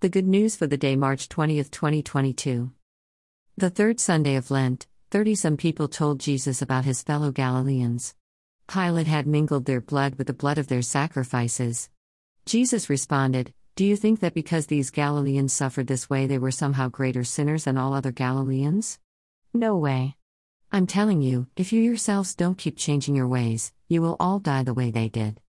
The good news for the day, March 20th, 2022. The third Sunday of Lent, 30 some people told Jesus about his fellow Galileans. Pilate had mingled their blood with the blood of their sacrifices. Jesus responded, Do you think that because these Galileans suffered this way, they were somehow greater sinners than all other Galileans? No way. I'm telling you, if you yourselves don't keep changing your ways, you will all die the way they did.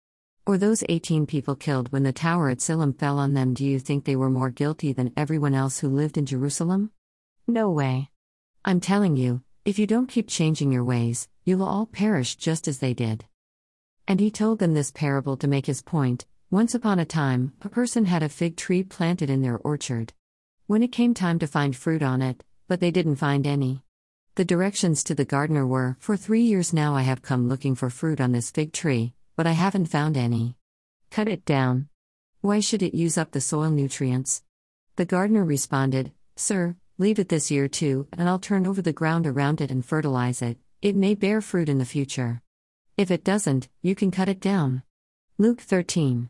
Or those 18 people killed when the tower at Siloam fell on them, do you think they were more guilty than everyone else who lived in Jerusalem? No way. I'm telling you, if you don't keep changing your ways, you will all perish just as they did. And he told them this parable to make his point Once upon a time, a person had a fig tree planted in their orchard. When it came time to find fruit on it, but they didn't find any. The directions to the gardener were For three years now I have come looking for fruit on this fig tree, but I haven't found any. Cut it down. Why should it use up the soil nutrients? The gardener responded, Sir, leave it this year too, and I'll turn over the ground around it and fertilize it. It may bear fruit in the future. If it doesn't, you can cut it down. Luke 13.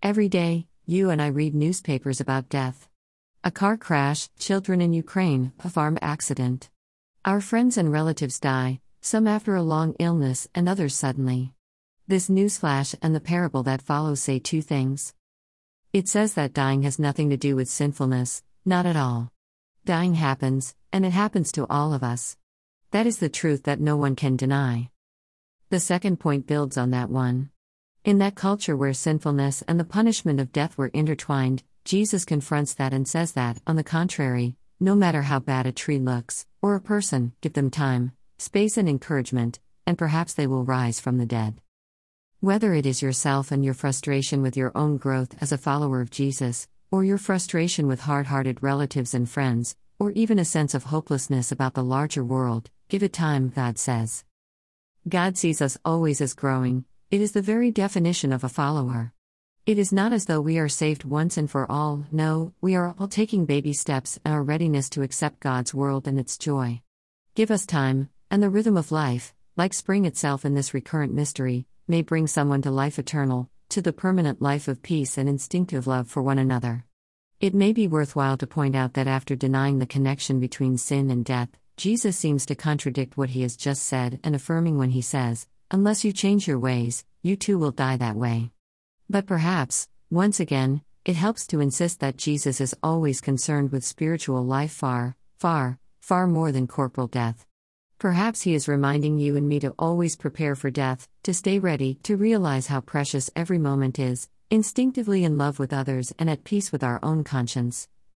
Every day, you and I read newspapers about death. A car crash, children in Ukraine, a farm accident. Our friends and relatives die, some after a long illness and others suddenly. This newsflash and the parable that follows say two things. It says that dying has nothing to do with sinfulness, not at all. Dying happens, and it happens to all of us. That is the truth that no one can deny. The second point builds on that one. In that culture where sinfulness and the punishment of death were intertwined, Jesus confronts that and says that, on the contrary, no matter how bad a tree looks, or a person, give them time, space, and encouragement, and perhaps they will rise from the dead. Whether it is yourself and your frustration with your own growth as a follower of Jesus, or your frustration with hard hearted relatives and friends, or even a sense of hopelessness about the larger world, give it time, God says. God sees us always as growing, it is the very definition of a follower. It is not as though we are saved once and for all, no, we are all taking baby steps in our readiness to accept God's world and its joy. Give us time, and the rhythm of life, like spring itself in this recurrent mystery, may bring someone to life eternal, to the permanent life of peace and instinctive love for one another. It may be worthwhile to point out that after denying the connection between sin and death, Jesus seems to contradict what he has just said and affirming when he says, Unless you change your ways, you too will die that way. But perhaps, once again, it helps to insist that Jesus is always concerned with spiritual life far, far, far more than corporal death. Perhaps He is reminding you and me to always prepare for death, to stay ready, to realize how precious every moment is, instinctively in love with others and at peace with our own conscience.